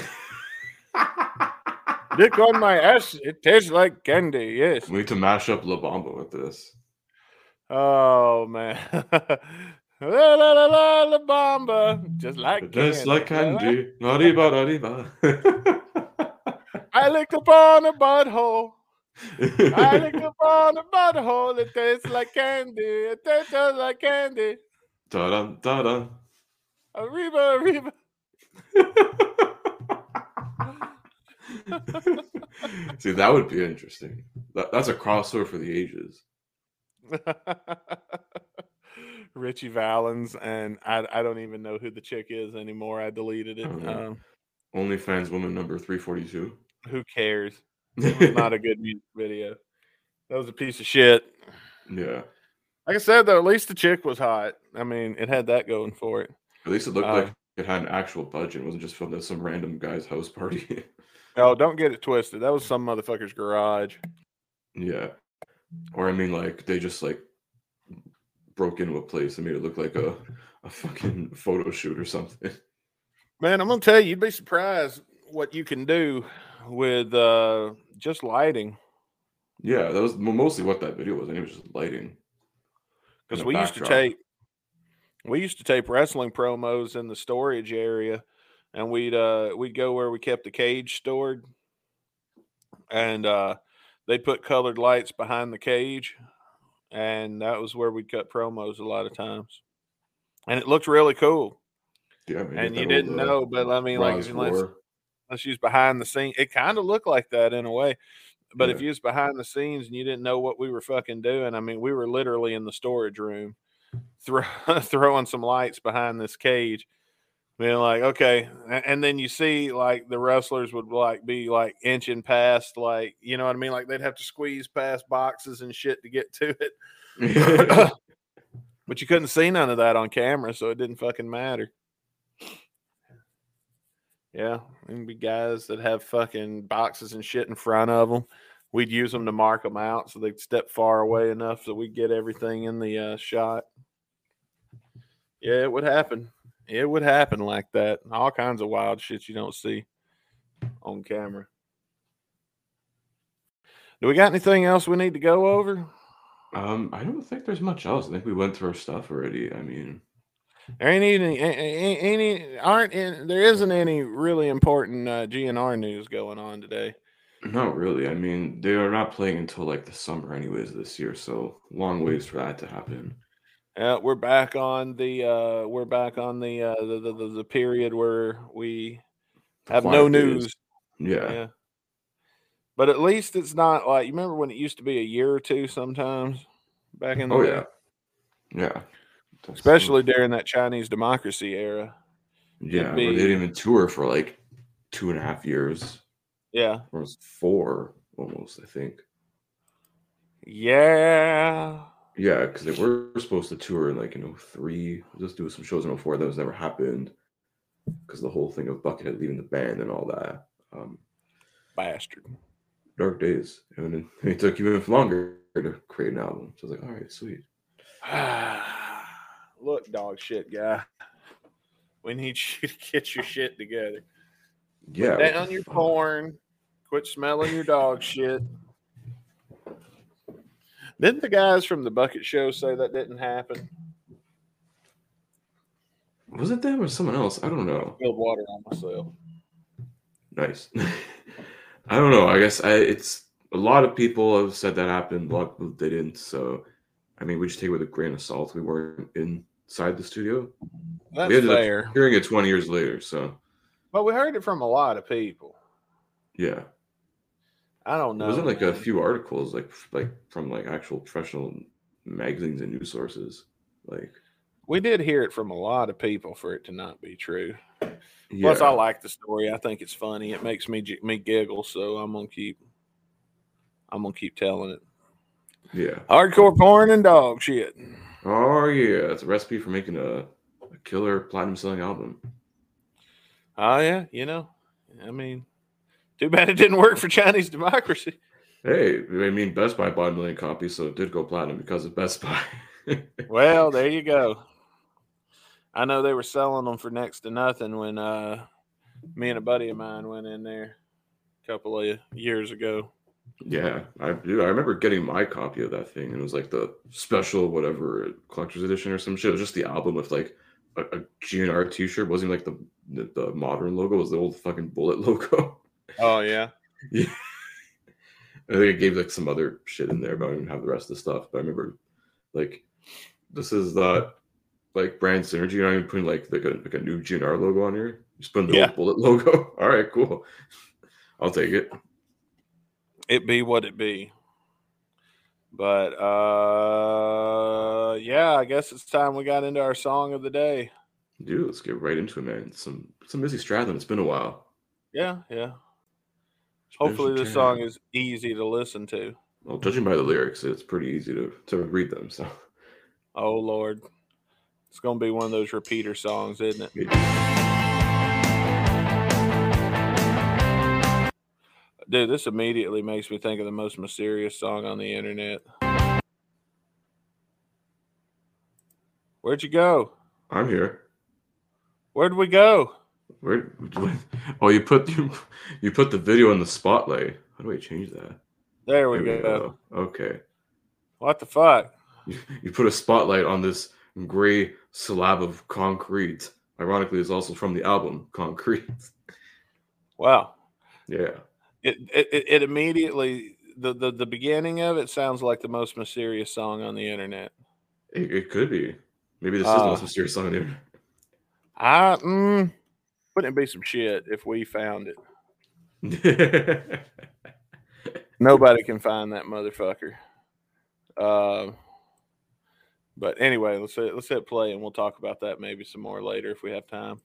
Speaker 1: Look on my ass. It tastes like candy. Yes.
Speaker 2: we need to mash up La Bamba with this.
Speaker 1: Oh man. la la la la la bomba. Just like
Speaker 2: tastes
Speaker 1: candy.
Speaker 2: like candy. Arriba, arriba.
Speaker 1: I licked upon a butthole. I like licked upon a butthole. It tastes like candy. It tastes like candy.
Speaker 2: Da-dum, da-dum.
Speaker 1: Arriba, arriba.
Speaker 2: See, that would be interesting. That, that's a crossover for the ages.
Speaker 1: Ritchie Valens, and I, I don't even know who the chick is anymore. I deleted it.
Speaker 2: Oh.
Speaker 1: Um,
Speaker 2: OnlyFans woman number 342.
Speaker 1: who cares? Not a good music video. That was a piece of shit.
Speaker 2: yeah.
Speaker 1: Like I said, though, at least the chick was hot. I mean, it had that going for it.
Speaker 2: At least it looked
Speaker 1: Uh,
Speaker 2: like it had an actual budget. It wasn't just filmed at some random guy's house party.
Speaker 1: Oh, don't get it twisted. That was some motherfucker's garage.
Speaker 2: yeah. Or I mean like they just like broke into a place and made it look like a, a fucking photo shoot or something.
Speaker 1: Man, I'm gonna tell you, you'd be surprised what you can do with uh just lighting.
Speaker 2: Yeah, that was mostly what that video was. And it was just lighting.
Speaker 1: Because we used to
Speaker 2: backdrop.
Speaker 1: tape we used to tape wrestling promos in the storage area and we'd uh we'd go where we kept the cage stored and uh they'd put colored lights behind the cage and that was where we'd cut promos a lot of times. And it looked really cool.
Speaker 2: Yeah, man,
Speaker 1: And you didn't
Speaker 2: old,
Speaker 1: know, but I mean like unless, you was behind the scene, it kind of looked like that in a way. But if you was behind the scenes and you didn't know what we were fucking doing, I mean, we were literally in the storage room, throw, throwing some lights behind this cage, being like, okay. And then you see like the wrestlers would like be like inching past, like you know what I mean, like they'd have to squeeze past boxes and shit to get to it. but you couldn't see none of that on camera, so it didn't fucking matter. Yeah, there'd be guys that have fucking boxes and shit in front of them. We'd use them to mark them out so they'd step far away enough so we'd get everything in the uh, shot. Yeah, it would happen. It would happen like that. All kinds of wild shit you don't see on camera. Do we got anything else we need to go over?
Speaker 2: um, I don't think there's much else. I think we went through our stuff already. I mean,
Speaker 1: There ain't any, any aren't in, there isn't any really important uh, GNR news going on today.
Speaker 2: not really. I mean, they are not playing until like the summer, anyways, this year. So long ways for that to happen.
Speaker 1: Uh, we're back on the uh, we're back on the, uh, the, the the the period where we have no news.
Speaker 2: Yeah.
Speaker 1: Yeah, but at least it's not like you remember when it used to be a year or two sometimes back in the
Speaker 2: Oh
Speaker 1: day?
Speaker 2: yeah. Yeah. That's-
Speaker 1: especially during that Chinese democracy era.
Speaker 2: yeah,
Speaker 1: be-
Speaker 2: they didn't even tour for like two and a half years.
Speaker 1: Yeah,
Speaker 2: Or it was four almost, I think.
Speaker 1: yeah.
Speaker 2: Yeah, because they were supposed to tour in like in 03, just do some shows in 04. That was never happened because the whole thing of Buckethead leaving the band and all that. Um,
Speaker 1: Bastard.
Speaker 2: Dark Days, and it, it took even longer to create an album. So I was like, all right, sweet.
Speaker 1: Look, dog shit guy. We need you to get your shit together.
Speaker 2: Yeah.
Speaker 1: Put down your porn. Quit smelling your dog shit. Didn't the guys from the Bucket Show say that didn't happen?
Speaker 2: Was it them or someone else? I don't know.
Speaker 1: Spilled water on myself.
Speaker 2: Nice. I don't know. I guess I, it's a lot of people have said that happened. A lot of people didn't. So, I mean, we just take it with a grain of salt. We weren't inside the studio.
Speaker 1: That's
Speaker 2: we ended
Speaker 1: fair.
Speaker 2: up hearing it 20 years later. So,
Speaker 1: But we heard it from a lot of people.
Speaker 2: yeah.
Speaker 1: I don't know.
Speaker 2: It wasn't like a few articles, like like from like actual professional magazines and news sources. Like,
Speaker 1: We did hear it from a lot of people for it to not be true.
Speaker 2: yeah,
Speaker 1: Plus, I like the story. I think it's funny. It makes me me giggle. So I'm gonna keep. I'm gonna keep telling it.
Speaker 2: yeah.
Speaker 1: Hardcore porn and dog shit.
Speaker 2: Oh yeah, it's a recipe for making a, a killer platinum selling album.
Speaker 1: Oh yeah, you know. I mean, too bad it didn't work for Chinese democracy.
Speaker 2: Hey, I mean, Best Buy bought a million copies, so it did go platinum because of Best Buy.
Speaker 1: Well, there you go. I know they were selling them for next to nothing when uh, me and a buddy of mine went in there a couple of years ago.
Speaker 2: Yeah, I do. I remember getting my copy of that thing, and it was like the special whatever collector's edition or some shit. It was just the album with like a, a GNR T-shirt. It wasn't even like the, the modern logo. It was the old fucking bullet logo.
Speaker 1: Oh yeah,
Speaker 2: yeah. I think it gave like some other shit in there, but I even have the rest of the stuff. But I remember, like, this is the like brand synergy. You're not even putting like like a, like a new GNR logo on here. You Just putting the
Speaker 1: Yeah.
Speaker 2: old bullet logo. All right, cool. I'll take it.
Speaker 1: It be what it be. But uh, yeah, I guess it's time we got into our song of the day.
Speaker 2: Dude, let's get right into it, man. Some some Izzy Stradlin. It's been a while.
Speaker 1: Yeah, yeah.
Speaker 2: It's
Speaker 1: Hopefully, this song is easy to listen to.
Speaker 2: Well, judging by the lyrics, it's pretty easy to to read them. So
Speaker 1: Oh Lord, it's gonna be one of those repeater songs, isn't it?
Speaker 2: it-
Speaker 1: Dude, this immediately makes me think of the most mysterious song on the internet. Where'd you go?
Speaker 2: I'm here.
Speaker 1: Where'd we go?
Speaker 2: Where? Oh, you put you, you put the video in the spotlight. How do I change that?
Speaker 1: There we
Speaker 2: There
Speaker 1: go.
Speaker 2: Okay.
Speaker 1: What the fuck?
Speaker 2: You, you put a spotlight on this gray slab of concrete. Ironically, it's also from the album Concrete.
Speaker 1: Wow.
Speaker 2: Yeah.
Speaker 1: It it, it- immediately the, the the beginning of it sounds like the most mysterious song on the internet.
Speaker 2: It, it could be. Maybe this is the
Speaker 1: Uh,
Speaker 2: most mysterious song on the internet.
Speaker 1: I mm, wouldn't it be some shit if we found it. Nobody can find that motherfucker. Uh, but anyway, let's hit, let's hit play and we'll talk about that maybe some more later if we have time.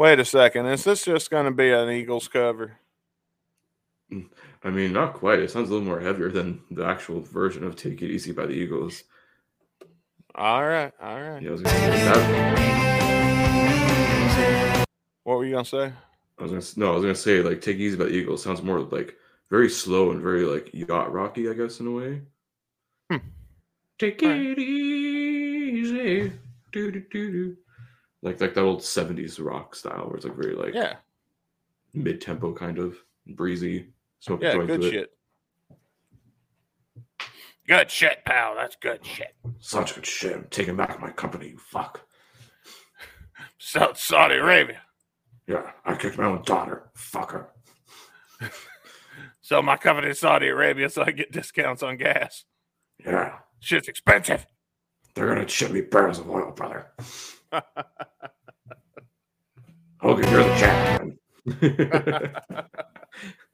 Speaker 1: Wait a second, is this just going to be an Eagles cover?
Speaker 2: I mean, not quite. It sounds a little more heavier than the actual version of "Take It Easy" by the Eagles.
Speaker 1: All right, all right.
Speaker 2: Yeah, I was gonna say.
Speaker 1: What were you going to say?
Speaker 2: I was gonna no, I was gonna say like "Take It Easy" by the Eagles sounds more like very slow and very like yacht rocky, I guess, in a way.
Speaker 1: Hmm.
Speaker 2: Take
Speaker 1: Alright.
Speaker 2: it easy, do do do do. Like like that old '70s rock style, where it's like very like
Speaker 1: Yeah,
Speaker 2: mid tempo kind of breezy. Smoke
Speaker 1: yeah,
Speaker 2: joint
Speaker 1: good
Speaker 2: to it.
Speaker 1: shit. Good shit, pal. That's good shit.
Speaker 2: Such good shit. I'm taking back my company. You fuck.
Speaker 1: South Saudi Arabia.
Speaker 2: Yeah, I kicked my own daughter. Fucker.
Speaker 1: Sell my company in Saudi Arabia so I get discounts on gas.
Speaker 2: Yeah,
Speaker 1: Shit's expensive.
Speaker 2: they're gonna ship me barrels of oil, brother. Hogan, you're the champion.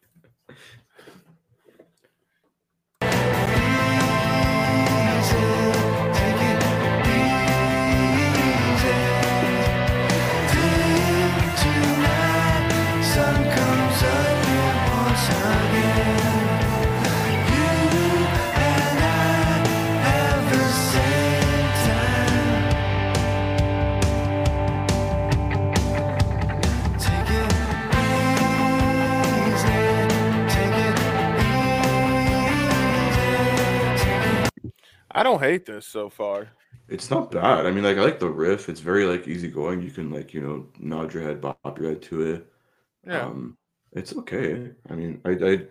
Speaker 1: I don't hate this so far.
Speaker 2: It's not bad. I mean, like I like the riff. It's very like easygoing. You can like you know nod your head, bop your head to it.
Speaker 1: Yeah.
Speaker 2: Um, it's okay. I mean, I, I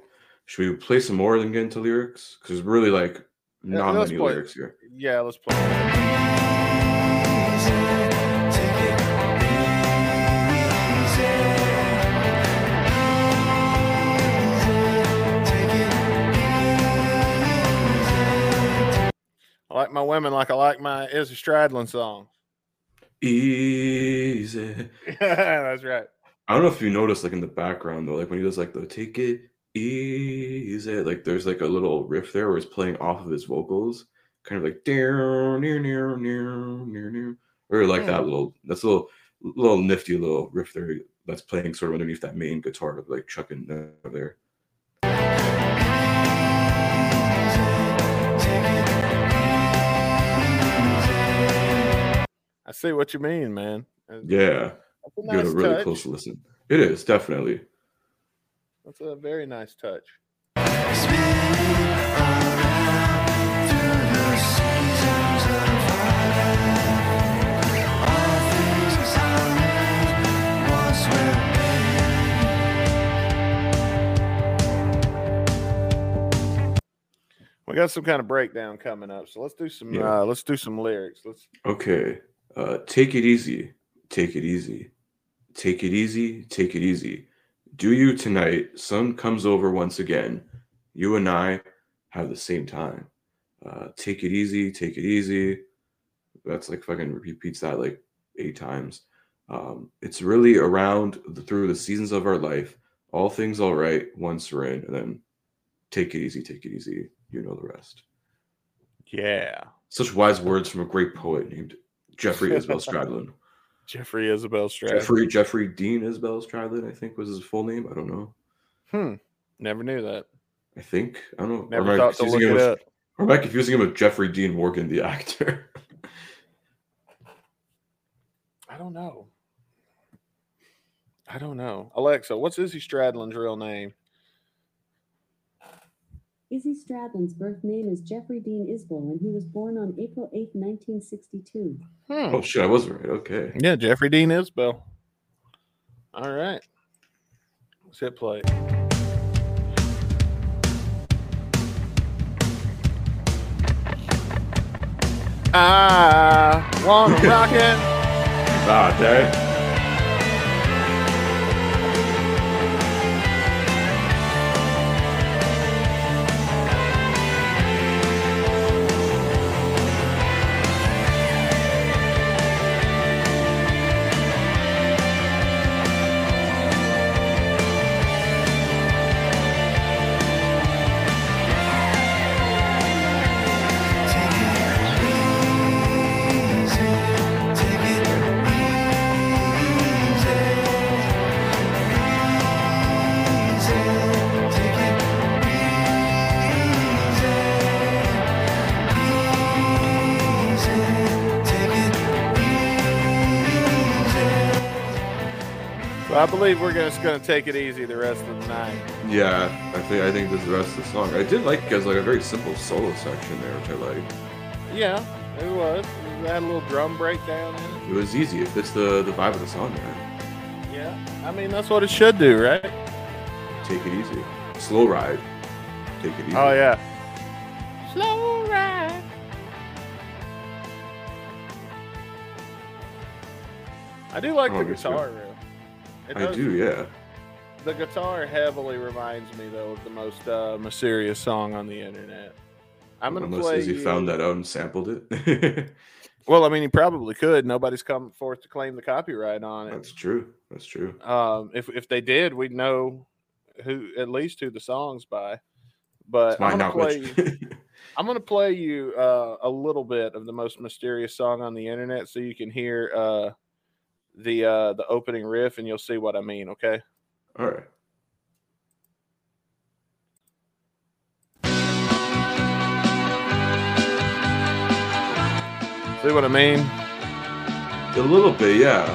Speaker 2: should we play some more and get into lyrics? Because really like not
Speaker 1: let's
Speaker 2: many
Speaker 1: play.
Speaker 2: lyrics here.
Speaker 1: yeah, let's play. I like my women like I like my Izzy Stradlin song.
Speaker 2: Easy.
Speaker 1: That's right.
Speaker 2: I don't know if you noticed, like in the background though, like when he does like the take it easy, like there's like a little riff there where it's playing off of his vocals, kind of like near near near near near near, or like that
Speaker 1: Hmm.
Speaker 2: little that's a little little nifty little riff there that's playing sort of underneath that main guitar, like chucking there.
Speaker 1: See what you mean, man. That's
Speaker 2: Yeah,
Speaker 1: a
Speaker 2: give it a really
Speaker 1: touch.
Speaker 2: close listen. It is definitely.
Speaker 1: That's a very nice touch. We got some kind of breakdown coming up, so let's do some.
Speaker 2: Yeah.
Speaker 1: Uh, let's do some lyrics. Let's.
Speaker 2: Okay. Uh, take it easy. Take it easy. Take it easy. Take it easy. Do you tonight? Sun comes over once again. You and I have the same time. Uh, take it easy. Take it easy. That's like fucking repeats that like eight times. Um, it's really around the, through the seasons of our life. All things all right once we're in, and then take it easy. Take it easy. You know the rest.
Speaker 1: Yeah,
Speaker 2: Such wise words from a great poet named Jeffrey Isbell Stradlin.
Speaker 1: Jeffrey Isabel Stradlin.
Speaker 2: Jeffrey Jeffrey Dean Isbell Stradlin, I think was his full name. I don't know.
Speaker 1: Hmm. Never knew that.
Speaker 2: I think I don't know.
Speaker 1: Never
Speaker 2: or
Speaker 1: thought to
Speaker 2: confusing
Speaker 1: look
Speaker 2: him
Speaker 1: it
Speaker 2: with-
Speaker 1: up.
Speaker 2: Or am I confusing him with Jeffrey Dean Morgan, the actor?
Speaker 1: I don't know. I don't know. Alexa, what's Izzy Stradlin's real name?
Speaker 4: Izzy Stradlin's birth name is Jeffrey Dean Isbell, and he was born on April 8, 1962.
Speaker 1: Hmm.
Speaker 2: oh shit, I was right. Okay.
Speaker 1: Yeah, Jeffrey Dean Isbell. All right. Let's hit play. I wanna rock it.
Speaker 2: Ah, dang.
Speaker 1: Believe we're gonna, just gonna take it easy the rest of the night.
Speaker 2: Yeah, I think I think this is the rest of the song. I did like it as like a very simple solo section there, which I like.
Speaker 1: Yeah, it was. It had a little drum breakdown in it.
Speaker 2: It was easy. It fits the the vibe of the song, man.
Speaker 1: Yeah, I mean that's what it should do, right?
Speaker 2: Take it easy. Slow ride. Take it easy.
Speaker 1: Oh yeah. Slow ride. I do like
Speaker 2: Oh,
Speaker 1: the
Speaker 2: that's good.
Speaker 1: guitar riff. It
Speaker 2: I
Speaker 1: does-
Speaker 2: do. Yeah.
Speaker 1: The guitar heavily reminds me though of the most uh, mysterious song on the internet. I'm gonna
Speaker 2: Unless
Speaker 1: play.
Speaker 2: Izzy
Speaker 1: you-
Speaker 2: found that out and sampled it.
Speaker 1: Well, I mean, he probably could. Nobody's come forth to claim the copyright on it.
Speaker 2: That's true. That's true.
Speaker 1: Um, if if they did, we'd know who at least who the songs by. But I'm gonna play. I'm gonna play you uh, a little bit of the most mysterious song on the internet, so you can hear uh, the uh, the opening riff, and you'll see what I mean. Okay.
Speaker 2: All right.
Speaker 1: See what I mean?
Speaker 2: A little bit, yeah.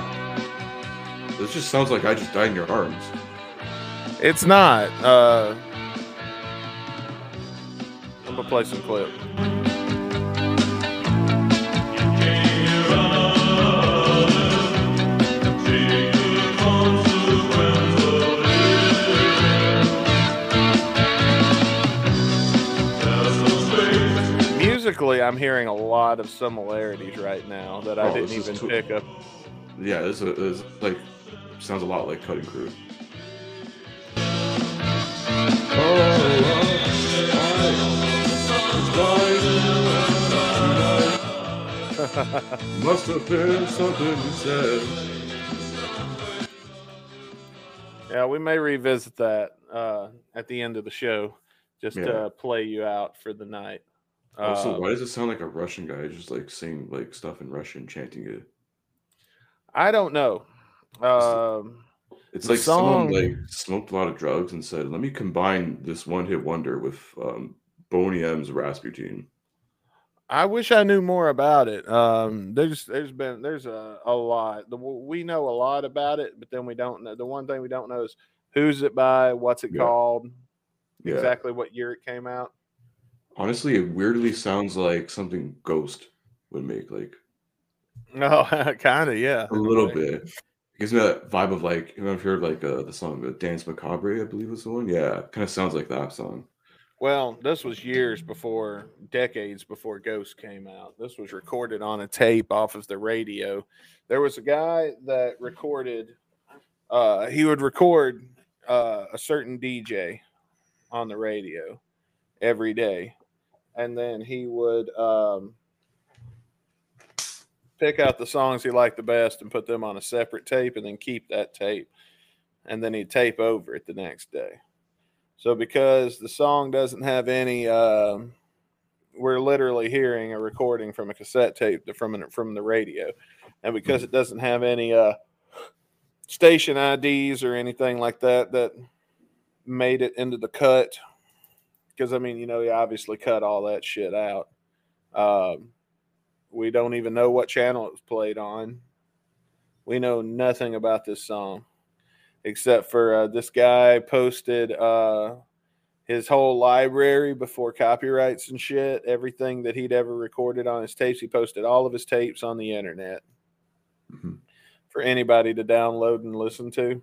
Speaker 2: This just sounds like I just died in your arms.
Speaker 1: It's not. Uh, I'm gonna play some clip. I'm hearing a lot of similarities right now that I
Speaker 2: Oh,
Speaker 1: didn't even
Speaker 2: tw-
Speaker 1: pick up.
Speaker 2: Yeah, this is, this is like sounds a lot like Cutting Crew. Must have been something you said.
Speaker 1: Yeah, we may revisit that uh, at the end of the show, just
Speaker 2: Yeah.
Speaker 1: to play you out for the night.
Speaker 2: Also,
Speaker 1: Uh,
Speaker 2: why does it sound like a Russian guy just like saying like stuff in Russian, chanting it?
Speaker 1: I don't know. Um,
Speaker 2: It's
Speaker 1: The
Speaker 2: like someone
Speaker 1: song-
Speaker 2: like smoked a lot of drugs and said, "Let me combine this one-hit wonder with um, Boney M's Rasputin."
Speaker 1: I wish I knew more about it. Um, there's there's been there's a, a lot. The, we know a lot about it, but then we don't know. The one thing we don't know is who's it by, what's it
Speaker 2: Yeah.
Speaker 1: called,
Speaker 2: Yeah,
Speaker 1: exactly what year it came out.
Speaker 2: Honestly, it weirdly sounds like something Ghost would make, like
Speaker 1: No, kind of, yeah.
Speaker 2: a little bit. It gives me that vibe of like you know, if you heard like uh, the song uh, "Dance Macabre," I believe was the one. Yeah, kind of sounds like that song.
Speaker 1: Well, this was years before, decades before Ghost came out. This was recorded on a tape off of the radio. There was a guy that recorded, uh, he would record uh, a certain DJ on the radio every day. And then he would um, pick out the songs he liked the best and put them on a separate tape and then keep that tape. And then he'd tape over it the next day. So because the song doesn't have any, um, we're literally hearing a recording from a cassette tape from from the radio, and because it doesn't have any uh, station IDs or anything like that that made it into the cut, because I mean, you know, you obviously cut all that shit out. Um, we don't even know what channel it was played on. We know nothing about this song except for uh, this guy posted uh, his whole library before copyrights and shit, everything that he'd ever recorded on his tapes. He posted all of his tapes on the internet
Speaker 2: Mhm.
Speaker 1: for anybody to download and listen to.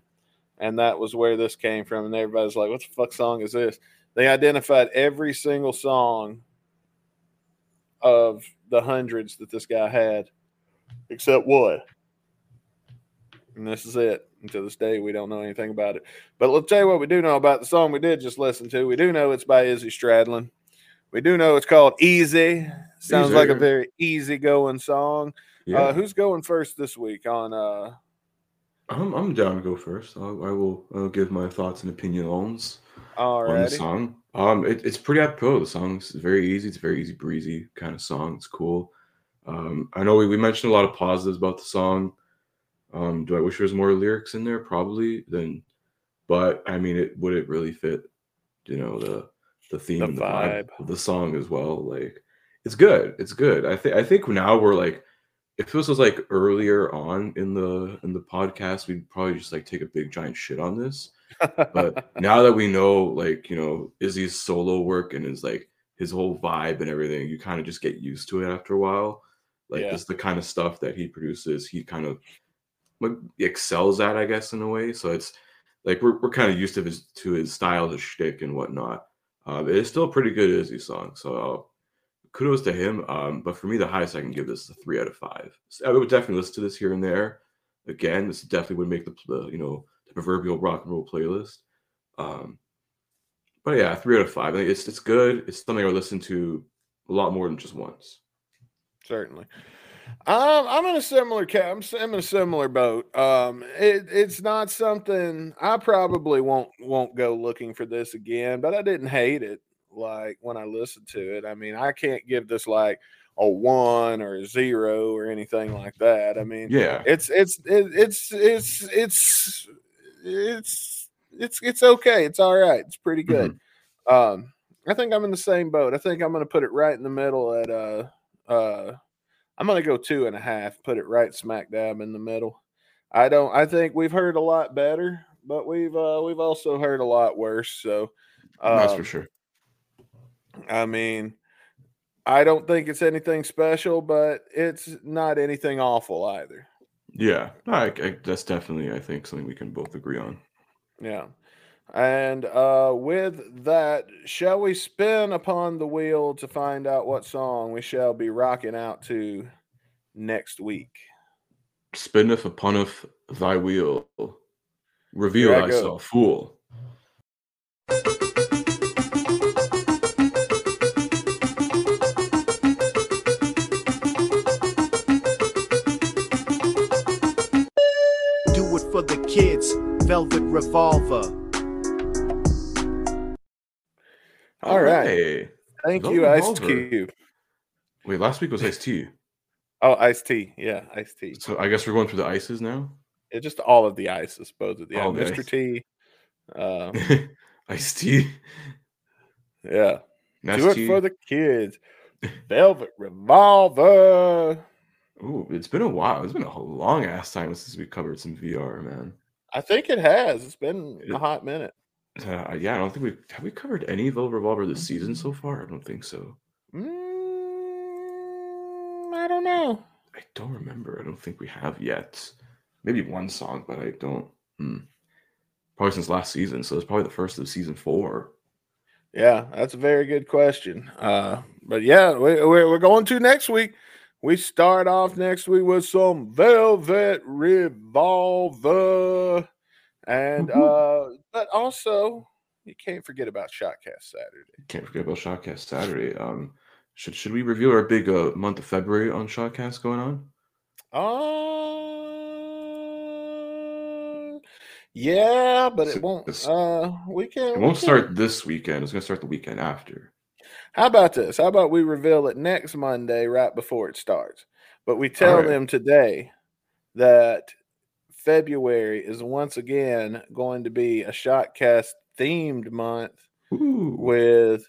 Speaker 1: And that was where this came from. And everybody's like, what the fuck song is this? They identified every single song of the hundreds that this guy had, except one. And this is it. And to this day, we don't know anything about it. But let's tell you what we do know about the song we did just listen to. We do know it's by Izzy Stradlin. We do know it's called Easy. Sounds like a very easy-going song.
Speaker 2: Yeah,
Speaker 1: Uh, who's going first this week on uh
Speaker 2: I'm I'm down to go first. I'll, I will I'll give my thoughts and opinions on the song. Um, it, it's pretty apropos. The song's very easy. It's a very easy breezy kind of song. It's cool. Um, I know we, we mentioned a lot of positives about the song. Um, do I wish there was more lyrics in there? Probably. Then, but I mean, it would it really fit? You know the the theme
Speaker 1: The
Speaker 2: and the vibe
Speaker 1: vibe.
Speaker 2: of the song as well. Like it's good. It's good. I think I think now we're like if this was like earlier on in the in the podcast, we'd probably just like take a big giant shit on this. But now that we know like, you know, Izzy's solo work and his like his whole vibe and everything, you kind of just get used to it after a while. Like
Speaker 1: Yeah.
Speaker 2: this the kind of stuff that he produces, he kind of like excels at, I guess, in a way. So it's like we're we're kind of used to his to his style, his shtick and whatnot. Um, it is still a pretty good Izzy song. So uh, kudos to him. Um, but for me, the highest I can give this is a three out of five. So I would definitely listen to this here and there. Again, this definitely would make the, the you know proverbial rock and roll playlist. Um, but yeah, three out of five. It's it's good. It's something I listen to a lot more than just once.
Speaker 1: Certainly. Um, I'm in a similar ca- I'm, s- I'm in a similar boat. Um, it, it's not something I probably won't won't go looking for this again, but I didn't hate it like when I listened to it. I mean, I can't give this like a one or a zero or anything like that. I mean,
Speaker 2: Yeah,
Speaker 1: it's it's it, it's it's it's it's it's it's okay. It's all right. It's pretty good. Um, I think I'm in the same boat. I think I'm going to put it right in the middle at uh uh. I'm going to go two and a half. Put it right smack dab in the middle. I don't. I think we've heard a lot better, but we've uh we've also heard a lot worse. So
Speaker 2: that's
Speaker 1: um,
Speaker 2: for sure.
Speaker 1: I mean, I don't think it's anything special, but it's not anything awful either.
Speaker 2: Yeah, I, I, that's definitely I think something we can both agree on.
Speaker 1: Yeah. And uh, with that, shall we spin upon the wheel to find out what song we shall be rocking out to next week?
Speaker 2: Spinneth uponeth thy wheel. Reveal thyself, fool.
Speaker 5: Velvet Revolver.
Speaker 1: All right.
Speaker 2: Alright.
Speaker 1: Thank
Speaker 2: Velvet
Speaker 1: you, Ice
Speaker 2: Revolver.
Speaker 1: Cube.
Speaker 2: Wait, last week was Ice T.
Speaker 1: Oh, Ice T. Yeah, Ice T.
Speaker 2: So I guess we're going through the ices now.
Speaker 1: Yeah, just all of the ices, both of the yeah,
Speaker 2: All the
Speaker 1: Mr.
Speaker 2: ice.
Speaker 1: T. Uh,
Speaker 2: Ice T.
Speaker 1: yeah.
Speaker 2: Nasty.
Speaker 1: Do it for the kids. Velvet Revolver.
Speaker 2: Ooh, it's been a while. It's been a long ass time since we covered some VR, man.
Speaker 1: I think it has. It's been a hot minute.
Speaker 2: Uh, yeah, I don't think we have we covered any Velvet Revolver this season so far. I don't think so.
Speaker 1: Mm, I don't know.
Speaker 2: I don't remember. I don't think we have yet. Maybe one song, but I don't. Hmm. Probably since last season, so it's probably the first of season four.
Speaker 1: Yeah, that's a very good question. Uh, but yeah, we, we're, we're going to next week. We start off next week with some Velvet Revolver. And uh, but also you can't forget about Shotcast Saturday.
Speaker 2: Can't forget about Shotcast Saturday. Um, should should we review our big uh, month of February on Shotcast going on?
Speaker 1: Uh, yeah, but it won't. Uh, we can.
Speaker 2: It
Speaker 1: we
Speaker 2: won't
Speaker 1: can-
Speaker 2: start this weekend. It's gonna start the weekend after.
Speaker 1: How about this? How about we reveal it next Monday, right before it starts? But we tell
Speaker 2: right.
Speaker 1: them today that February is once again going to be a Shotcast themed month
Speaker 2: Ooh,
Speaker 1: with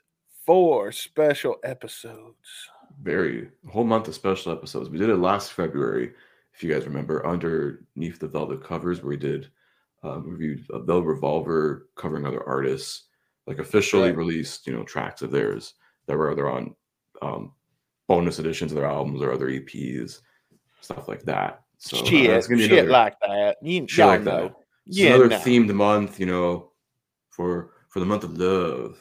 Speaker 1: four special episodes.
Speaker 2: very whole month of special episodes. We did it last February, if you guys remember, underneath the velvet covers, where we did um, reviewed a Velvet Revolver covering other artists, like officially
Speaker 1: Right.
Speaker 2: released, you know, tracks of theirs that were either on um, bonus editions of their albums or other EPs, stuff like that. So uh,
Speaker 1: shit,
Speaker 2: it's gonna be
Speaker 1: shit
Speaker 2: another-
Speaker 1: like that. You
Speaker 2: shit like
Speaker 1: know.
Speaker 2: that. It's
Speaker 1: Yeah,
Speaker 2: another
Speaker 1: no.
Speaker 2: themed month, you know, for for the month of love.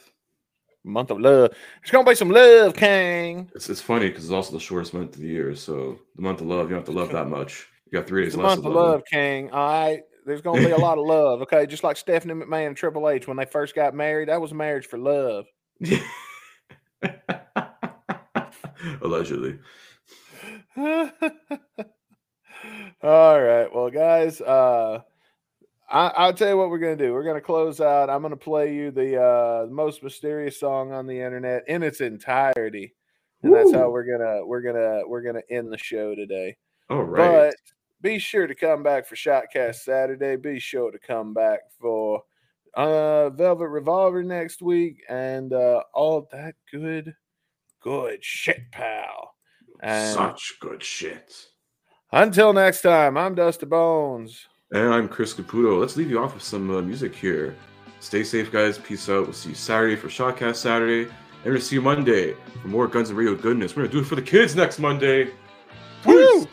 Speaker 1: month of love. It's gonna be some love, King.
Speaker 2: It's it's funny because it's also the shortest month of the year. So the month of love, you don't have to love that much. You got three
Speaker 1: It's
Speaker 2: days
Speaker 1: the
Speaker 2: less
Speaker 1: month
Speaker 2: of
Speaker 1: of love, King. All right. There's gonna be a lot of love. Okay, just like Stephanie McMahon and Triple H when they first got married, that was marriage for love.
Speaker 2: Allegedly.
Speaker 1: All right. Well, guys, uh I, I'll tell you what we're gonna do. We're gonna close out. I'm gonna play you the uh most mysterious song on the internet in its entirety. And that's how we're gonna we're gonna we're gonna end the show today.
Speaker 2: All right.
Speaker 1: But be sure to come back for Shotcast Saturday. Be sure to come back for uh Velvet Revolver next week and uh all that good, good shit, pal. And
Speaker 2: Such good shit.
Speaker 1: until next time, I'm Dusty Bones.
Speaker 2: And I'm Chris Caputo. Let's leave you off with some uh, music here. Stay safe, guys. Peace out. We'll see you Saturday for Shotcast Saturday. And we'll see you Monday for more Guns and Radio goodness. We're going to do it for the kids next Monday.
Speaker 1: Woo!